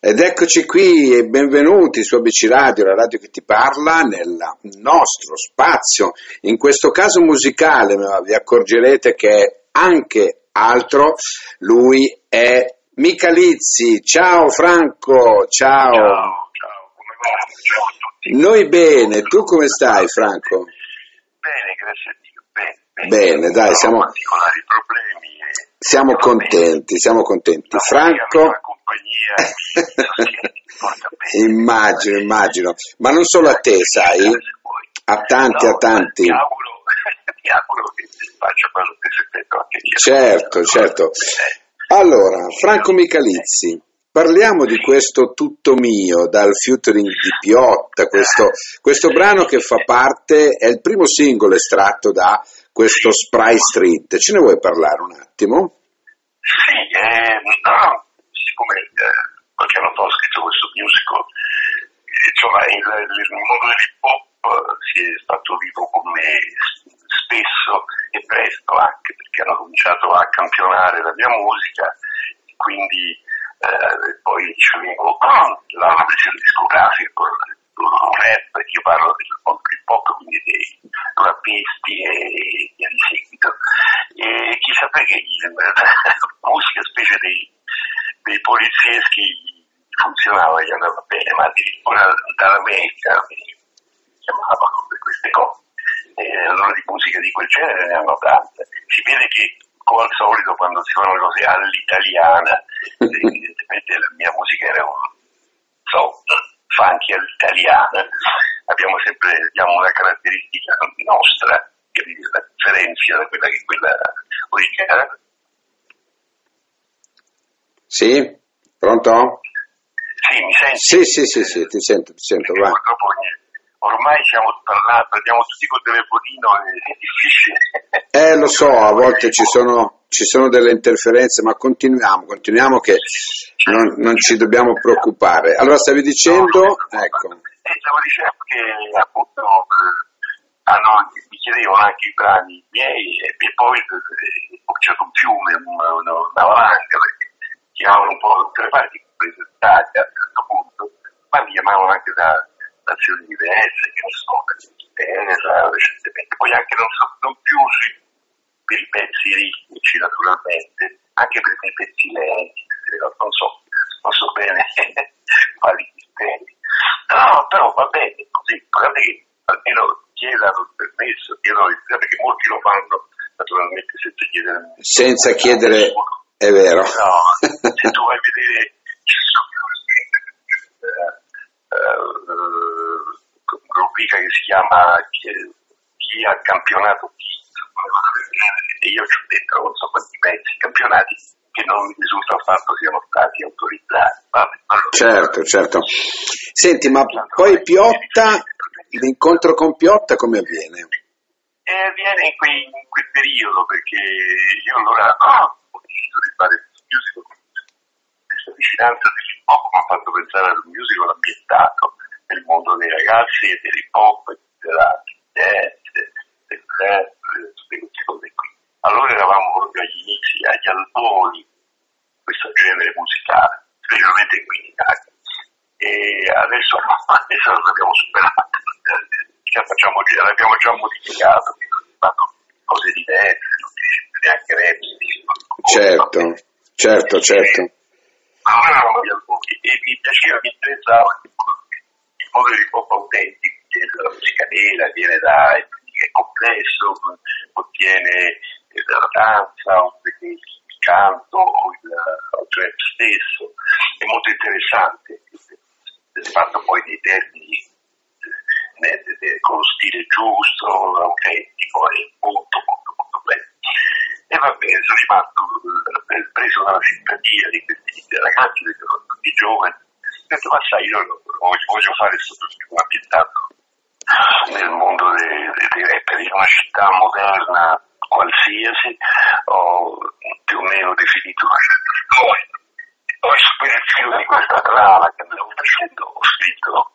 Ed eccoci qui e benvenuti su ABC Radio, la radio che ti parla, nel nostro spazio, in questo caso musicale, ma vi accorgerete che è anche altro, lui è Michalizzi. Ciao Franco, ciao. Ciao, ciao, come va? Ciao a tutti. Noi bene, tu come stai Franco? Bene, grazie a Dio, bene. Bene, dai, Non ho siamo- particolari problemi. Siamo contenti, siamo contenti. Franco... Immagino, immagino, ma non solo a te, sai, a tanti, a tanti. Mi auguro, mi auguro che faccia quello che si aspetta anche io. Certo, certo. Eh, Allora, Franco Michalizzi, parliamo di questo Tutto Mio dal featuring di Piotta, questo, questo brano che fa parte, è il primo singolo estratto da questo Spry Street. Ce ne vuoi parlare un attimo? Sì, eh, no, siccome eh, qualche anno fa ho scritto questo musical, eh, insomma il, il mondo dell'hip hop eh, si è stato vivo con me spesso e presto anche perché hanno cominciato a campionare la mia musica, quindi eh, poi ricevevo la pressione discografica il rap, io parlo del mondo dell'hip hop, quindi dei rappisti e via di seguito. E chissà perché la musica, specie dei, dei polizieschi, funzionava, gli andava bene, ma addirittura dall'America mi chiamavano per queste cose. E allora di musica di quel genere ne hanno tante. Si vede che, come al solito, quando si fanno le cose all'italiana, evidentemente la mia musica era un so, funky all'italiana, abbiamo sempre abbiamo una caratteristica nostra che la differenzia da quella che è quella originale. Sì? Pronto? Sì, mi senti? Sì, sì, sì, sì, ti sento, ti sento, va. ormai siamo parlando, parliamo tutti col telefonino, è difficile. Eh, lo so, a volte ci sono, ci sono delle interferenze, ma continuiamo, continuiamo che non, non ci dobbiamo preoccupare. Allora, stavi dicendo, ecco, E stavo dicendo che appunto eh, hanno, mi chiedevano anche i brani miei e, e poi eh, ho c'era un fiume, una, una, una valanga, perché chiamavano un po' da tutte le parti, comprese l'Italia a un certo punto, ma mi chiamavano anche da nazioni diverse, che non so, dall'Inghilterra recentemente, poi anche non, so, non più sui- per i pezzi ritmici naturalmente, anche per i pezzi lenti, non so, non so bene quali criteri. No, però va bene così, guardate che almeno chiedano il permesso, chiedono il perché molti lo fanno naturalmente senza chiedere senza chiedere, è vero. No, se tu vai a vedere ci sono eh, eh, rubrica che si chiama chi, chi ha campionato chi una cosa del genere, e io ci ho detto non so quanti pezzi campionati che non mi risulta affatto siano stati autorizzati. Vabbè, allora, Certo, certo. Senti, ma poi Piotta, l'incontro con Piotta come avviene? E viene in, quei- in quel periodo perché io allora ah, ho deciso di fare questo musical. Questa vicinanza dell'hip hop mi ha fatto pensare ad un musical ambientato nel mondo dei ragazzi e dell'hip hop, della dance, del rap, eh, tutte queste cose qui. Allora eravamo proprio agli inizi, agli albori di questo genere musicale, specialmente qui in Italia. E adesso, adesso lo abbiamo superato, la facciamo l'abbiamo già modificato, fatto cose diverse, non sente neanche rap, dice Certo, certo, certo. allora eravamo agli albori e mi piaceva, mi interessava il modo- di pop autentico, che la musica nera, viene da, è complesso, contiene eh, la danza, il canto, o il, rap stesso, è molto interessante fatto poi dei termini eh, de- con lo stile giusto, autentico, è molto molto molto bello. E va bene, sono rimasto eh, preso dalla simpatia di questi ragazzi, di giovani. Ho detto, ma sai, io voglio fare questo film ambientato nel mondo dei, dei, rapper in una città moderna qualsiasi, ho più o meno definito una storia. Poi su quel filo di questa trama che andavo facendo ho scritto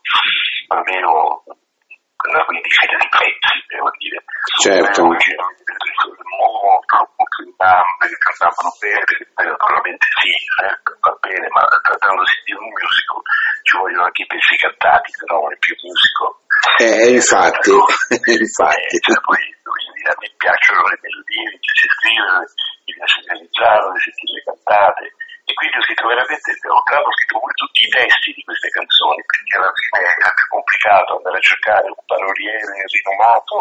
almeno una quindicina di pezzi, devo dire. Certo. Molto, molto in gambe, che cantavano bene, naturalmente sì, eh, va bene, ma trattandosi di un musical i pezzi cantati, però non è più musico. Eh, infatti, infatti. Eh, cioè, poi, quindi, a me piacciono le melodie, mi piace scrivere, mi piace realizzarle, sentirle cantate e quindi ho scritto veramente, ho, ho scritto pure tutti i testi di queste canzoni, perché alla fine era più complicato andare a cercare un paroliere rinomato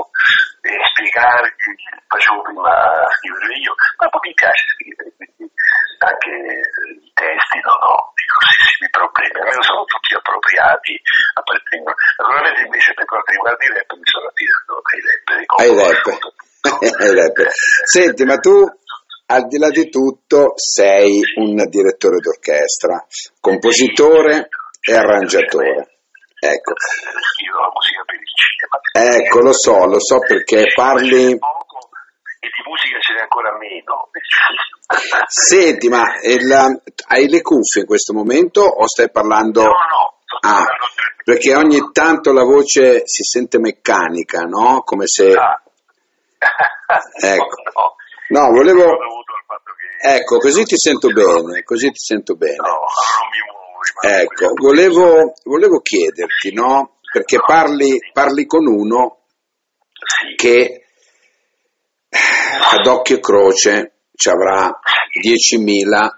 e spiegargli, facevo prima a scrivere io, ma poi mi piace scrivere, quindi anche i testi non ho grossissimi problemi, almeno sono tutti appropriati, appartengono. Naturalmente invece per quanto riguarda i rap mi sono attirato ai rapper. Ai rapper. ai rapper. Senti, ma tu al di là di tutto sei un direttore d'orchestra, compositore e arrangiatore. Ecco. Ecco, lo so, lo so perché parli... E di musica ce n'è ancora meno. Senti, ma il, hai le cuffie in questo momento o stai parlando... No, no, ah, perché ogni tanto la voce si sente meccanica, no? Come se... Ah. Ecco. No. No, volevo... Ecco, così ti sento bene, così ti sento bene. No, non mi muovo. Ecco, volevo, volevo chiederti, no? Perché parli, parli con uno che ad occhio e croce ci avrà 10.000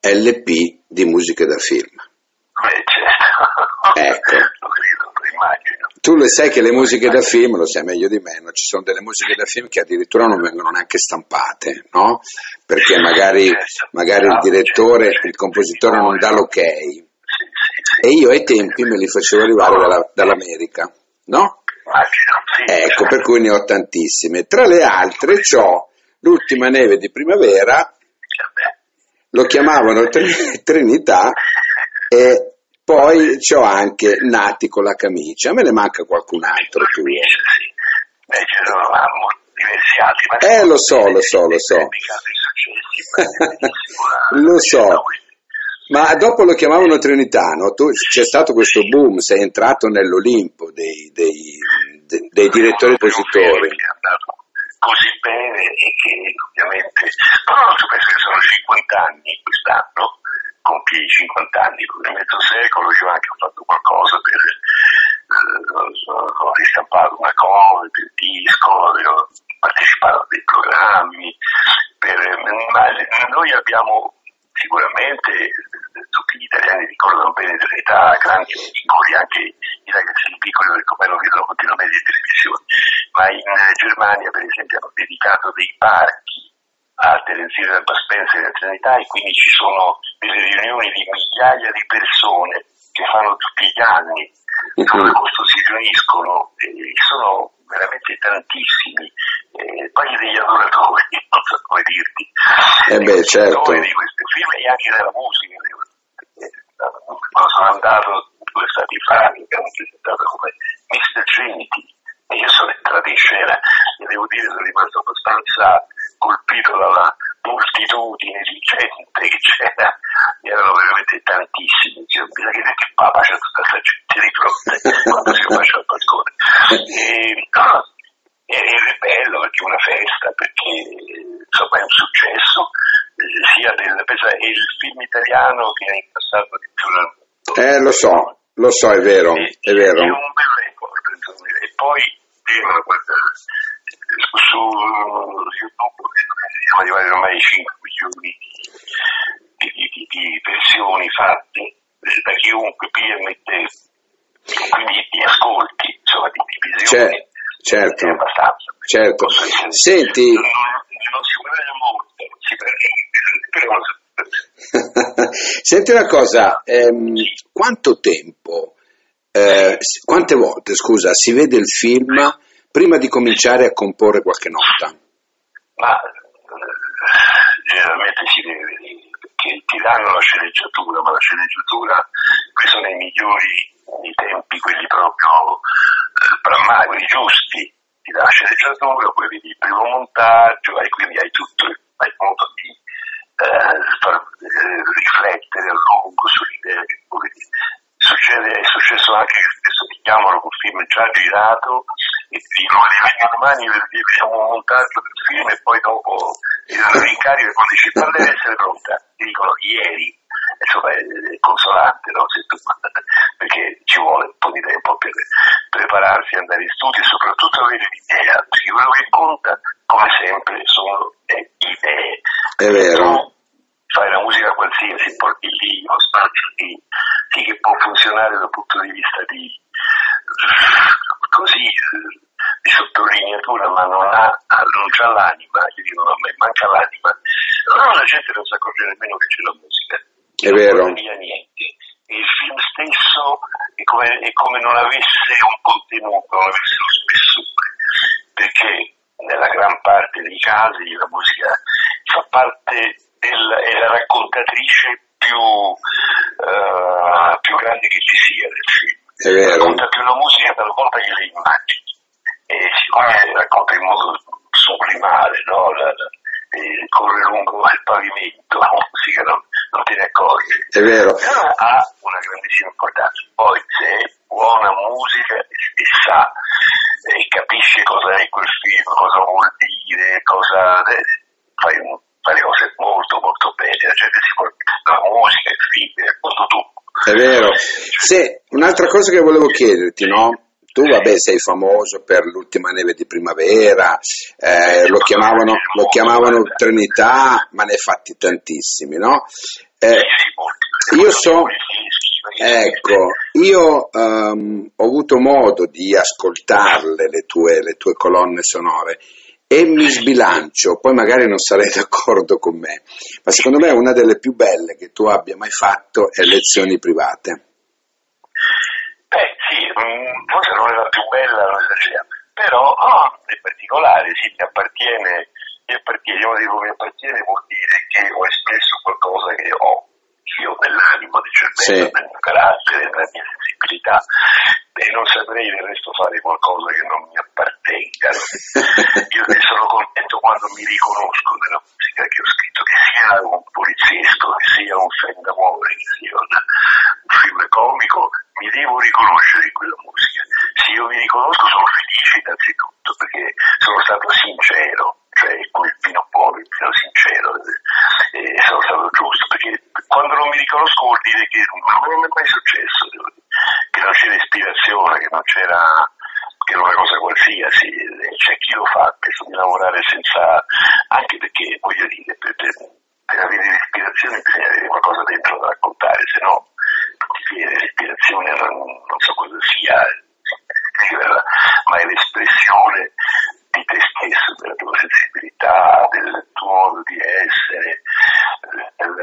LP di musiche da film. Beh, certo. Ecco. Immagino tu lo sai che le musiche da film, lo sai meglio di me, no? ci sono delle musiche da film che addirittura non vengono neanche stampate, no? Perché magari, magari il direttore, il compositore non dà l'ok. E io ai tempi me li facevo arrivare dalla, dall'America, no? Ecco, per cui ne ho tantissime. Tra le altre ho l'ultima neve di primavera, lo chiamavano Trinità, e poi ho anche Nati con la camicia, a me ne manca qualcun altro tuo. Beh, ce ne avevamo diversi altri. Ma eh, lo so, lo so, lo so. lo so. Ma dopo lo chiamavano Trinitano, tu, c'è stato questo boom, sei entrato nell'Olimpo dei, dei, dei, dei direttori andato così bene e che ovviamente, però non so, penso che sono 50 anni quest'anno, compie 50 anni, come mezzo secolo, io anche ho fatto qualcosa per, eh, ho ristampato una cover del disco, ho partecipato a dei programmi, per, ma noi abbiamo sicuramente, tutti gli italiani ricordano bene dell'età, grandi e piccoli, anche i ragazzini piccoli del Copero vedono continuamente in televisione, ma in Germania per esempio hanno dedicato dei parchi a Terenzino del Spencer e della Trinità e quindi ci sono delle riunioni di migliaia di persone che fanno tutti gli anni, dove questo si riuniscono e sono veramente tantissimi, eh, poi degli adoratori, non so come dirti, eh beh, certo. di questi film e anche della musica. Quando sono andato due stati fa, mi hanno presentato come Mr. Trinity e io sono entrato in scena e devo dire sono rimasto abbastanza colpito dalla moltitudine di gente che c'era, erano veramente tantissimi, cioè, bisogna che il Papa c'è tutta questa gente di fronte quando si faceva il balcone. E, no, è bello perché è una festa, perché insomma è un successo, eh, sia del, pensa, è il film italiano che ha incassato di più nel mondo. Eh, lo so, lo so, è vero, e, è vero. È un bel record, insomma. E poi, prima, guarda, su YouTube siamo arrivati ormai ai 5 milioni di, di, di, di versioni fatte da chiunque PMT, quindi di ascolti, insomma di, di visioni. Certo, abbastanza. certo. Senti... Non, non si guadagna molto, si prende, Senti una cosa, ehm, quanto tempo, eh, quante volte, scusa, si vede il film prima di cominciare a comporre qualche nota? Ma eh, generalmente si deve perché ti danno la sceneggiatura, ma la sceneggiatura, qui sono i migliori i tempi, quelli proprio eh, prammati, quelli giusti, ti dà la sceneggiatura, poi vedi il primo montaggio e quindi hai tutto, hai modo di eh, far eh, riflettere a lungo sull'idea che poi succede, è successo anche che spesso ti chiamano con film già girato e dicono vengono domani vediamo un montaggio del film e poi dopo ti danno l'incarico e quando dici parla deve essere pronta ti dicono ieri insomma è consolante no? tu, perché di andare in studio e soprattutto avere l'idea, perché quello che conta, come sempre, sono le idee. È vero. fai la musica qualsiasi, porti lì uno spazio di, sì, che può funzionare dal punto di vista di così di sottolineatura, ma non, ha, non c'ha l'anima, io dico, a me manca l'anima. Allora la gente non si accorge nemmeno che c'è la musica. È vero. Non via niente. Il film stesso è come, è come non avesse un contenuto, non avesse lo spessore, perché nella gran parte dei casi la musica fa parte del, è la raccontatrice più, uh, più grande che ci sia del film. È vero. Racconta più la musica talvolta che le immagini e siccome racconta in modo sublimare, no? la, la, corre lungo il pavimento, la musica non, non te ne accorgi. È vero. Però ha una grandissima importanza. Poi se è buona musica e sa e capisce cosa è quel film, cosa vuol dire, cosa fai, fai le cose molto molto bene, la gente si può la musica, il film, è tutto tu. È vero. Se, un'altra cosa che volevo chiederti, no? Tu, vabbè, sei famoso per l'ultima neve di primavera, eh, lo, chiamavano, lo chiamavano Trinità, ma ne hai fatti tantissimi, no? Eh, io so, ecco, io um, ho avuto modo di ascoltarle le tue, le tue colonne sonore e mi sbilancio, poi magari non sarei d'accordo con me, ma secondo me una delle più belle che tu abbia mai fatto è Lezioni private. Sì, forse non è la più bella, non esageriamo, però oh, è particolare, sì, mi appartiene, mi appartiene, io dico mi appartiene vuol dire che ho espresso qualcosa che ho io nell'animo, nel cervello, sì. nel mio carattere, nella mia sensibilità e non saprei del resto fare qualcosa che non mi appartenga. Io ne sono contento quando mi riconosco nella musica che ho scritto, che sia un poliziesco, che sia un film d'amore, che sia un film comico, mi devo riconoscere in quella musica. Se io mi riconosco sono felice innanzitutto perché sono stato sincero, cioè con il vino buono, il vino sincero, e sono stato giusto, perché quando non mi riconosco vuol dire che non, non è mai successo, che non c'era ispirazione, che non c'era che era una cosa qualsiasi, c'è chi lo fa, penso di lavorare senza, anche perché voglio dire, per, per, per avere l'ispirazione bisogna avere qualcosa dentro da raccontare, se no ti viene l'ispirazione, non, non so cosa sia, ma è l'espressione di te stesso, della tua sensibilità, del tuo modo di essere, del,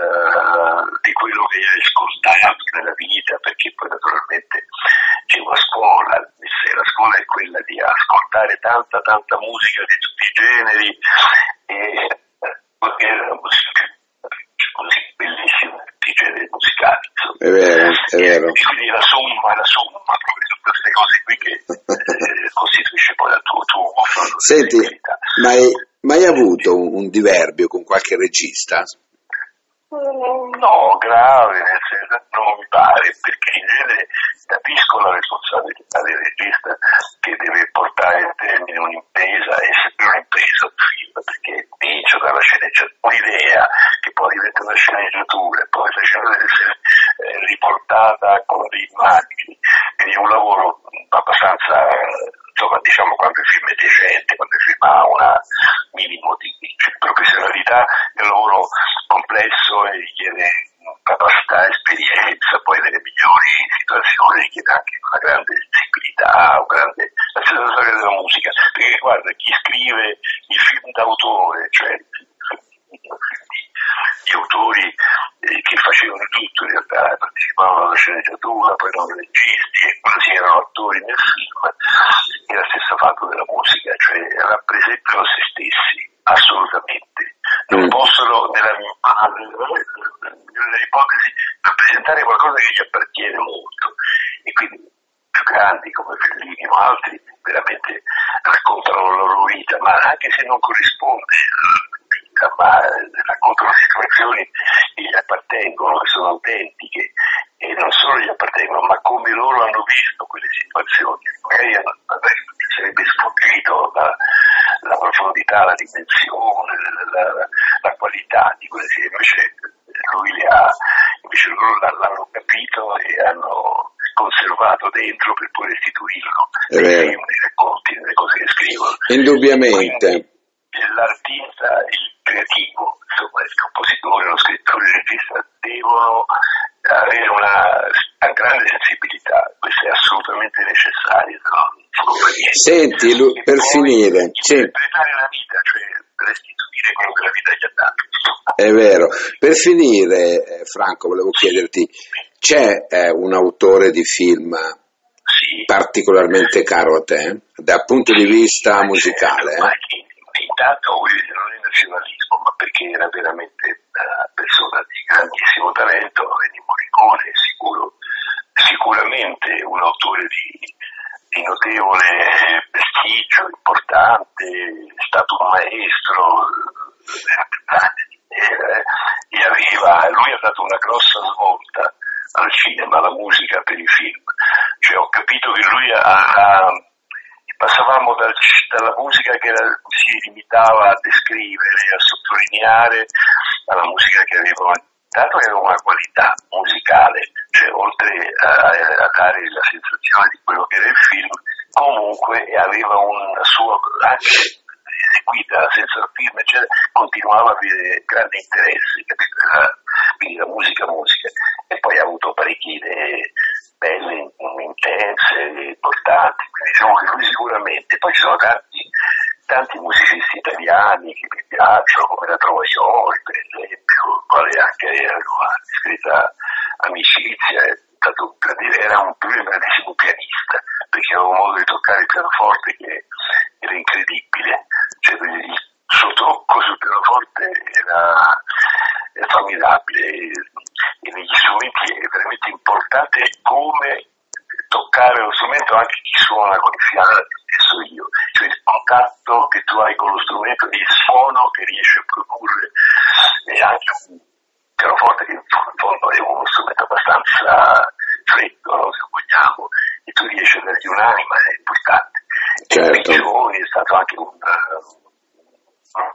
di quello che hai ascoltato nella vita, perché poi naturalmente c'è una scuola, se la scuola è quella di ascoltare tanta tanta musica di tutti i generi e perché la musica così bellissima, tutti i generi musicali. Insomma. È vero, è vero. E quindi la somma, la somma proprio di queste cose qui che eh, costituisce poi la tua, tuo Senti, ma hai mai avuto un, un diverbio con qualche regista? No, grave, nel senso, non mi pare, la responsabilità del regista che deve portare a termine un'impresa e sempre un'impresa un film, perché inizio dalla sceneggiatura, un'idea che poi diventa una sceneggiatura, poi la scena deve essere eh, riportata con le immagini, quindi è un lavoro abbastanza, insomma, diciamo, quando il film è decente, quando il film ha un minimo di professionalità, è un lavoro complesso e richiede capacità, esperienza, poi nelle migliori situazioni richiede anche una grande sensibilità, un grande, la stessa storia della musica, perché guarda, chi scrive i film d'autore, cioè gli autori eh, che facevano tutto in realtà, partecipavano alla sceneggiatura, poi erano registi e quasi erano attori nel film, è lo stesso fatto della musica, cioè rappresentano se stessi, assolutamente. Non mm. possono, nella, nella ipotesi, rappresentare qualcosa che gli appartiene molto. E quindi più grandi come Fellini o altri veramente raccontano la loro vita, ma anche se non corrisponde ma raccontano situazioni che gli appartengono, che sono autentiche e non solo gli appartengono, ma come loro hanno visto quelle situazioni. Magari sarebbe sfuggito la, profondità, la dimensione, la, la, la qualità di situazioni, invece lui le ha, invece loro l'hanno capito e hanno conservato dentro per poi restituirlo vero. nei nei racconti, nelle cose che scrivono. Indubbiamente. Quindi l'artista, il creativo, insomma il compositore, lo scrittore, il regista devono avere una, grande sensibilità, questo è assolutamente necessario, no. Senti, Lu- E per poi finire, interpretare la vita, cioè restituire quello che la vita gli ha dato. È vero. Per finire, eh, Franco, volevo chiederti, c'è eh, un autore di film Sì. particolarmente caro a te, dal punto di vista musicale? Eh? Dire, non è nazionalismo, ma perché era veramente una persona di grandissimo talento, Ennio Morricone è sicuro, sicuramente un autore di, di notevole prestigio, importante, è stato un maestro, eh, e aveva, lui ha dato una grossa svolta al cinema, alla musica per i film. Cioè, ho capito che lui ha, ha- passavamo dal- dalla musica che era- si limitava a descrivere, a sottolineare, alla musica che aveva dato che aveva una qualità musicale, cioè oltre a, a dare la sensazione di quello che era il film, comunque aveva un suo anche eseguita senza film, cioè, continuava a avere grande interesse, capito? Quindi la musica, musica, e poi ha avuto parecchie idee belle, intense, importanti, quindi diciamo che lui sicuramente, poi ci sono tanti, tanti musicisti italiani che mi piacciono, come la Trovaioli per esempio, quale anche era una discreta amicizia, è stato un grande- era un, un grandissimo pianista, perché aveva modo di toccare il pianoforte che era incredibile, cioè il suo tocco sul pianoforte era, era formidabile e negli strumenti è veramente importante come toccare lo strumento anche chi suona con i fiati, stesso io, cioè il contatto che tu hai con lo strumento il suono che riesci a produrre. E anche un pianoforte che in fondo è uno strumento abbastanza freddo, no, se vogliamo, e tu riesci a dargli un'anima, è importante. Certo. E Piccioni è stato anche un, eh,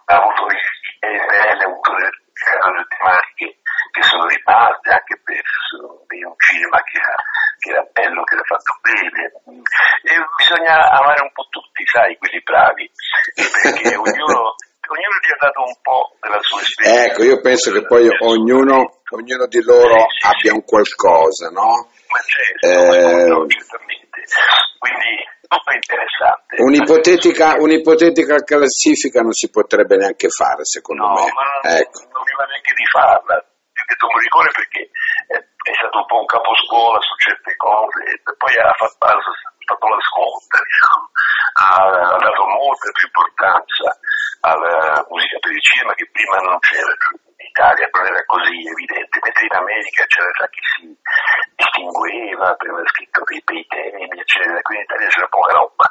ha avuto idee belle, ha avuto delle delle tematiche che sono rimaste anche per, per un cinema che era, che era bello, che era fatto bene. E bisogna amare un po' tutti, sai, quelli bravi, perché ognuno, ognuno ti ha dato un po' della sua esperienza. Ecco, io penso che poi ognuno, ognuno di loro abbia un qualcosa, no? Ma certo, Eh, certamente. Quindi interessante. Un'ipotetica, un'ipotetica classifica non si potrebbe neanche fare, secondo No, me. ma non, Ecco. non mi va neanche di farla. Ho detto Morricone perché è, stato un po' un caposcuola su certe cose e poi ha fatto, ha fatto la sconta, diciamo. ha, ha dato molta più importanza alla musica per il cinema che prima non c'era in Italia, non era così evidente, mentre in America c'era già chi si distingueva aver scritto dei bei temi, eccetera, qui in Italia c'era poca roba,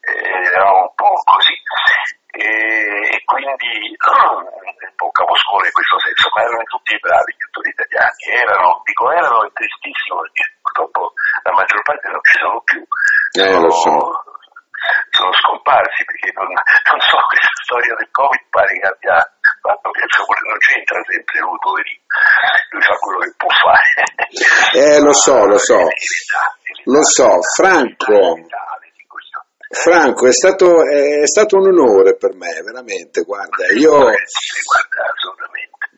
eh, era un po' così. E, e quindi no, un po' caposcuola in questo senso, ma erano tutti bravi gli attori italiani, erano, dico erano è tristissimo perché purtroppo la maggior parte non ci sono più, Eh, lo so. sono scomparsi perché non, non so, questa storia del Covid pare che abbia fatto che insomma, non c'entra sempre lui, poverino, lui fa quello che può fare. Eh, lo so, lo so. È è Lo so, è Franco. è. Franco, è stato, è stato un onore per me, veramente, guarda, io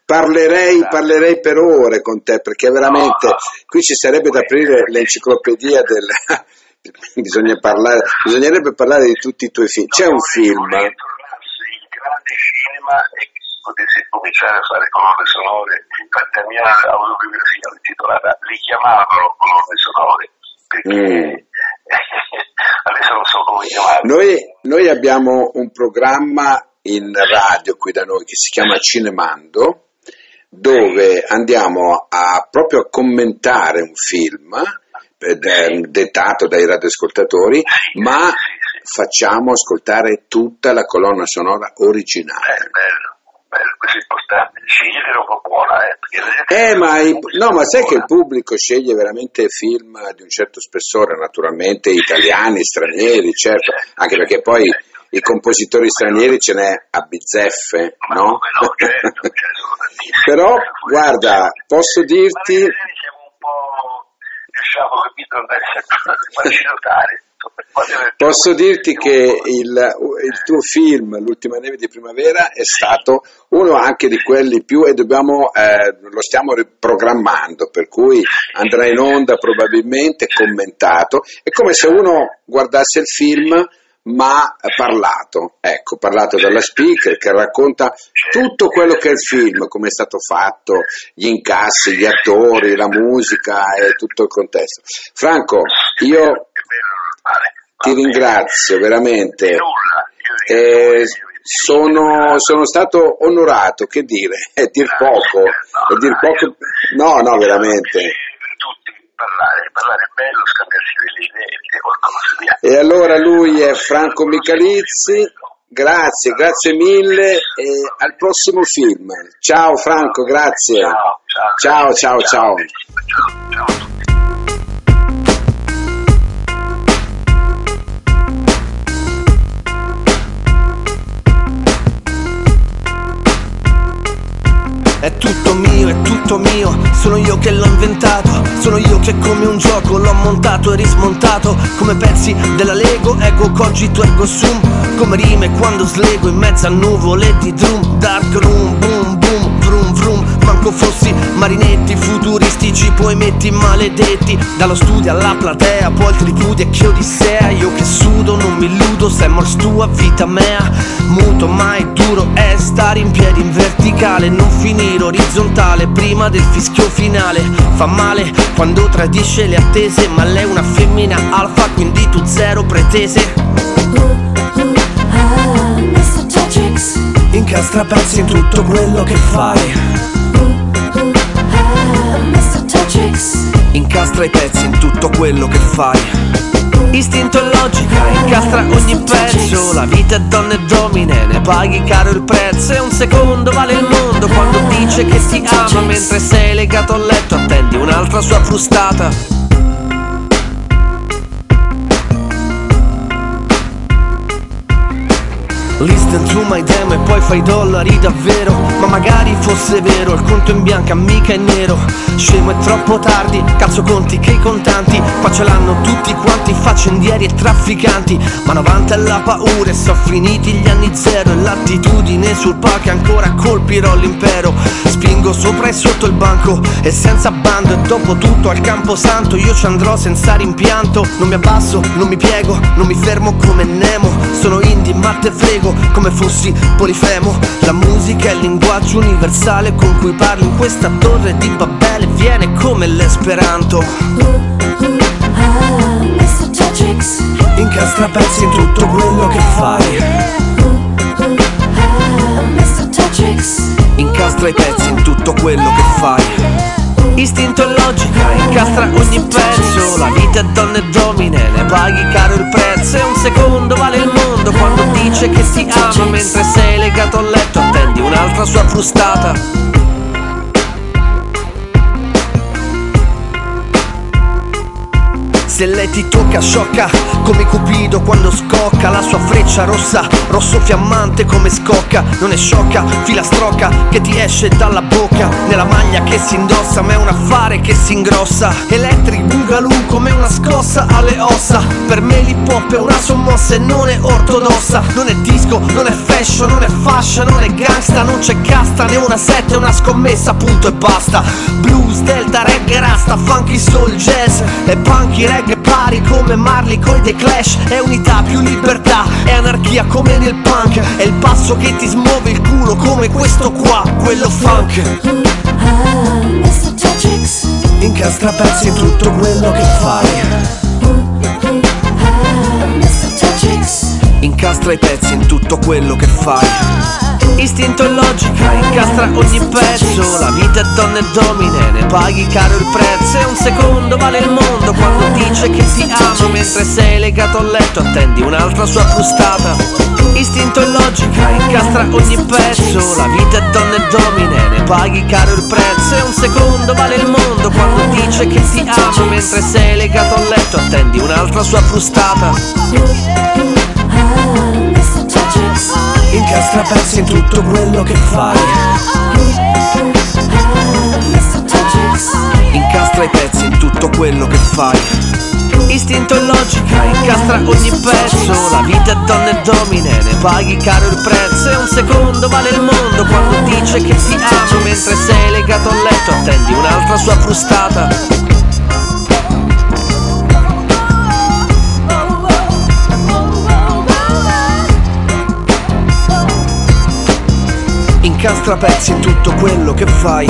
parlerei, parlerei per ore con te, perché veramente qui ci sarebbe da aprire l'enciclopedia del... Bisogna parlare, bisognerebbe parlare di tutti i tuoi film. C'è un film, il grande cinema si potesse cominciare a fare colonne sonore. Infatti la mia autobiografia intitolata li chiamavano colonne sonore perché adesso non so come chiamarle. Noi, noi abbiamo un programma in radio qui da noi che si chiama Cinemando, dove andiamo a, proprio a commentare un film eh, de- dettato dai radioascoltatori, ma facciamo ascoltare tutta la colonna sonora originale. È importante. Scegliere un po' buona, eh. Eh, ma, i- no, ma sai che il pubblico sceglie veramente film di un certo spessore, naturalmente italiani, stranieri, certo, anche perché poi i compositori stranieri ce n'è a bizzeffe, no? Però, guarda, posso dirti, siamo un po' possiamo capito andare sempre farci notare. Posso dirti che il, il, tuo film, L'ultima neve di primavera, è stato uno anche di quelli più, e dobbiamo, eh, lo stiamo riprogrammando, per cui andrà in onda probabilmente commentato. È come se uno guardasse il film ma parlato, ecco, parlato dalla speaker che racconta tutto quello che è il film, come è stato fatto, gli incassi, gli attori, la musica e tutto il contesto. Franco, io ti ringrazio veramente. Eh, sono, sono, stato onorato, che dire, è dir poco, è dir poco, no, no, veramente. Parlare, parlare è bello, scambiarsi delle idee, dire qualcosa. E allora lui è Franco Michalizzi, grazie, grazie mille e al prossimo film. Ciao Franco, grazie. Ciao, ciao, ciao. ciao. ciao, ciao. Tutto mio, sono io che l'ho inventato, sono io che come un gioco l'ho montato e rismontato, come pezzi della Lego, ego cogito ergo sum, come rime quando slego in mezzo a nuvole di drum, dark room, manco fossi marinetti futuristici, poemetti maledetti, dallo studio alla platea, poi il tripudio e che odissea, io che sudo, non mi illudo, se mors tua vita mea, muto mai duro è stare in piedi in verticale, non finire orizzontale prima del fischio finale. Fa male quando tradisce le attese Ma lei è una femmina alfa quindi tu zero pretese. Incastra pezzi in tutto quello che fai Incastra i pezzi in tutto quello che fai. Istinto e logica incastra ogni pezzo. La vita è donna e domine, ne paghi caro il prezzo. E un secondo vale il mondo quando dice che ti ama. Mentre sei legato al letto attendi un'altra sua frustata Listen to my demo e poi fai dollari davvero. Ma magari fosse vero, il conto in bianca mica è nero. Scemo è troppo tardi, cazzo conti che i contanti. Qua ce l'hanno tutti quanti, faccendieri e trafficanti. Ma 90 è la paura e so finiti gli anni zero. E l'attitudine sul palco ancora colpirò l'impero. Spingo sopra e sotto il banco e senza bando. E dopo tutto al camposanto io ci andrò senza rimpianto. Non mi abbasso, non mi piego, non mi fermo come Nemo. Sono indie ma te frego spiego come fossi polifemo. La musica è il linguaggio universale con cui parlo in questa torre di Babele. Viene come l'esperanto. Incastra pezzi in tutto quello che fai. Incastra i pezzi in tutto quello che fai Istinto e logica incastra ogni pezzo. La vita è donna e domine, ne paghi caro il prezzo. E un secondo vale il mondo quando dice che ti ama. Mentre sei legato al letto attendi un'altra sua frustata Se lei ti tocca sciocca come Cupido quando scocca La sua freccia rossa, rosso fiammante come scocca Non è sciocca, filastrocca che ti esce dalla bocca Nella maglia che si indossa ma è un affare che si ingrossa Electric boogaloo come una scossa alle ossa Per me l'hip hop è una sommossa e non è ortodossa Non è disco, non è fashion, non è fascia, non è gangsta Non c'è casta né una setta, è una scommessa punto e basta Blues, delta, reggae, rasta, funky soul, jazz e punky reggae pari come Marley coi The Clash. È unità più libertà, è anarchia come nel punk. È il passo che ti smuove il culo come questo qua, quello funk. Incastra pezzi in tutto quello che fai. Incastra i pezzi in tutto quello che fai Istinto logica incastra ogni pezzo. La vita è donna e domine, ne paghi caro il prezzo. E un secondo vale il mondo quando dice che ti ama Mentre sei legato al letto attendi un'altra sua frustata. Istinto logica incastra ogni pezzo. La vita è donna e domine, ne paghi caro il prezzo. E un secondo vale il mondo quando dice che ti ama Mentre sei legato al letto attendi un'altra sua frustata Incastra pezzi in tutto quello che fai. Incastra i pezzi in tutto quello che fai. Istinto e logica, incastra ogni pezzo. La vita è donna e domine, ne paghi caro il prezzo. E un secondo vale il mondo quando dice che ti amo. Mentre sei legato al letto attendi un'altra sua frustata Incastra pezzi in tutto quello che fai